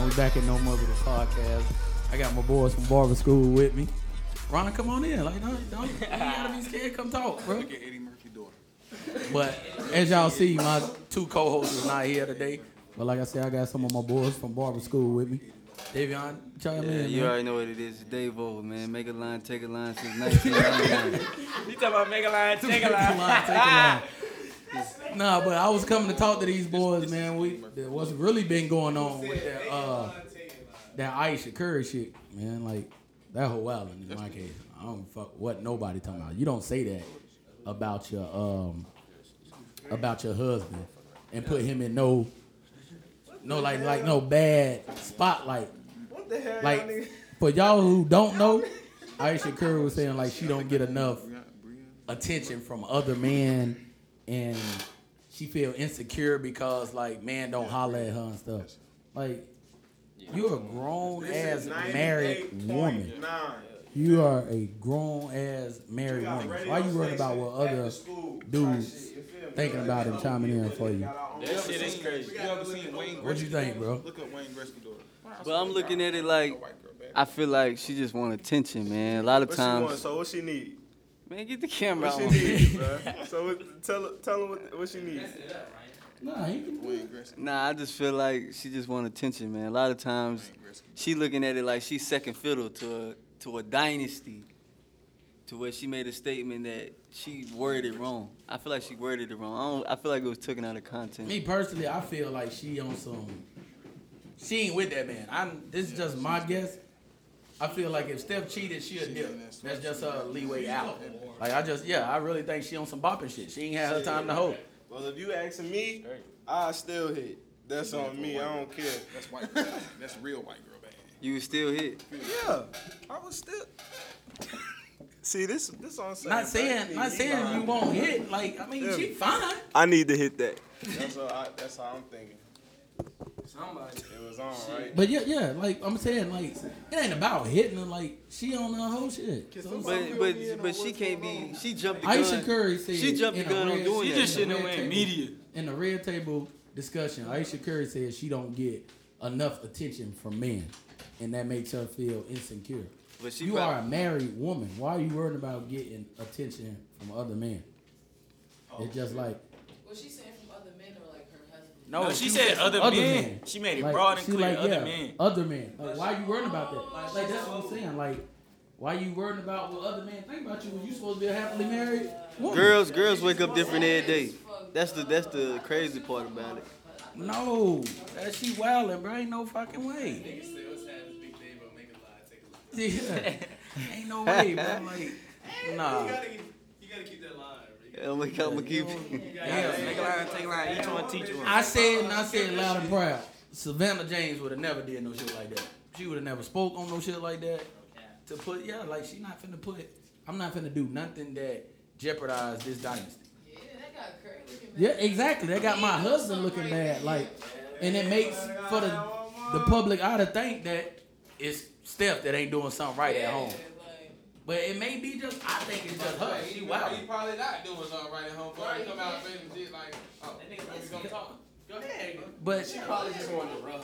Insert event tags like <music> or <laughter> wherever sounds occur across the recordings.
And we back at No Mother the podcast. I got my boys from barber school with me. Ron, come on in. Like, don't, don't you gotta be scared. Come talk, bro. Look at Eddie Murphy daughter. But as y'all see, my two co-hosts is not here today. But like I said, I got some of my boys from barber school with me. Davion, chime Yeah, in, you man. already know what it is. It's Dave O, man. Make a line, take a line since <laughs> 1999. You talking about make a line, take a Take a line. line, take a line. <laughs> Nah, but I was coming to talk to these boys, man. We what's really been going on with that uh that Ayesha Curry shit, man. Like that whole island in my case. I don't fuck what nobody talking about. You don't say that about your um about your husband and put him in no no like like no bad spotlight. What the hell, Like for y'all who don't know, Ayesha Curry was saying like she don't get enough attention from other men and she feel insecure because like man don't holler at her and stuff. Like you're a grown ass married woman. You are a grown ass married woman. Why you worried about what other dudes thinking about and chiming in for you? That shit is crazy. You ever seen Wayne Gretzky? What you think, bro? Look up Wayne Gretzky daughter. but I'm looking at it like, White girl, bad. I feel like she just want attention, man. A lot of What she want? times, So what she need? Man, get the camera What out. she need, bro? <laughs> So what, tell her, tell her what, what she needs. Nah, he can Wayne Gretzky. Nah, I just feel like she just want attention, man. A lot of times, she looking at it like she's second fiddle to a, to a dynasty, to where she made a statement that she worded it wrong. I feel like she worded it wrong. I, don't, I feel like it was taken out of content. Me personally, I feel like she on some. She ain't with that man. I'm. This is just my guess. I feel like if Steph cheated, she'll dip. That's just her leeway out. Like I just, yeah, I really think she on some bopping shit. She ain't had her time to hold. Well, if you asking me, I still hit. That's on me. I don't care. That's white girl. That's real white girl bad. You still hit. Yeah, I was still. See, this this on saying. Not saying, not saying you won't hit. Like I mean, she fine. I need to hit that. That's how I, that's how I'm thinking. Somebody. It was on, right? But yeah, yeah, like I'm saying, like it ain't about hitting her. Like she on her whole shit. So, But but but she can't be. She jumped the Ayesha gun. Curry said She jumped the in a gun on red- doing She that. just shouldn't have Red went table. media. in the red table discussion, Ayesha Curry said she don't get enough attention from men, and that makes her feel insecure. But she you prob- are a married woman. Why are you worried about getting attention from other men? Oh, it's just like Was she saying from other men or like her husband? No. No, she said other men. She made it Like, broad and clear. like, other yeah, men. Other men. Like, why you worrying about that? Like, that's what I'm saying. Like, why you worrying about what other men think about you when you supposed to be a happily married woman? Girls, girls wake up different every day. That's the that's the crazy part about it. No, that she wildin', bro. Ain't no fucking way. Yeah. Ain't no way, bro. Like, <laughs> nah. I'm gonna, Oh I'm gonna keep. Yeah, make a line, take a line. Each one teach one. I said, and I said loud and proud. Savannah James would have never did no shit like that. She would have never spoke on no shit like that. To put, yeah, like she not finna put. I'm not finna do nothing that jeopardize this dynasty. Yeah, that got Curry looking Yeah, exactly. That got my husband looking bad. Like, and it makes for the the public eye to think that it's Steph that ain't doing something right at home. Like, But it may be just. I think it's just her. She wild. He probably not doing something right at home. Probably come out and say some shit like, oh, we gonna talk. Go ahead. But she Probably just wanted to run.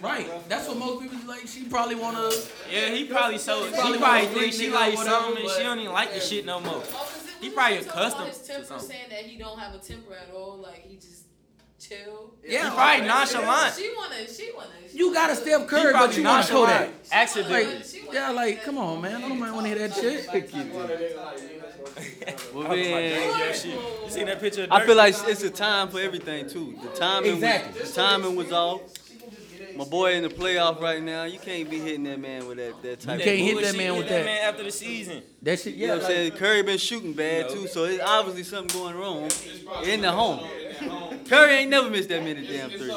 right, that's what most people like. She probably wanna. Yeah, he probably so. She probably probably wanna think she like or something and she don't even like the shit no more. oh, 'cause it He probably talking accustomed about his to temper, something. saying that he don't have a temper at all. Like he just chill. Yeah, He probably nonchalant. She wanna. She wanna. She You got a wanna- Steph Curry, but you want to nonchalant. that. Accident. wanna- Yeah, like, come on, man. I don't mind want to hear that shit. Well, man, You see that picture? I feel like it's a time for everything too. The timing, Exactly. was, the timing was off. My boy in the playoff right now. You can't be hitting that man with that that type. You can't of hit that man with hit that. man after the season. That shit, You know what I'm saying? Curry been shooting bad too, so it's obviously something going wrong in the home. Curry ain't never missed that many damn threes.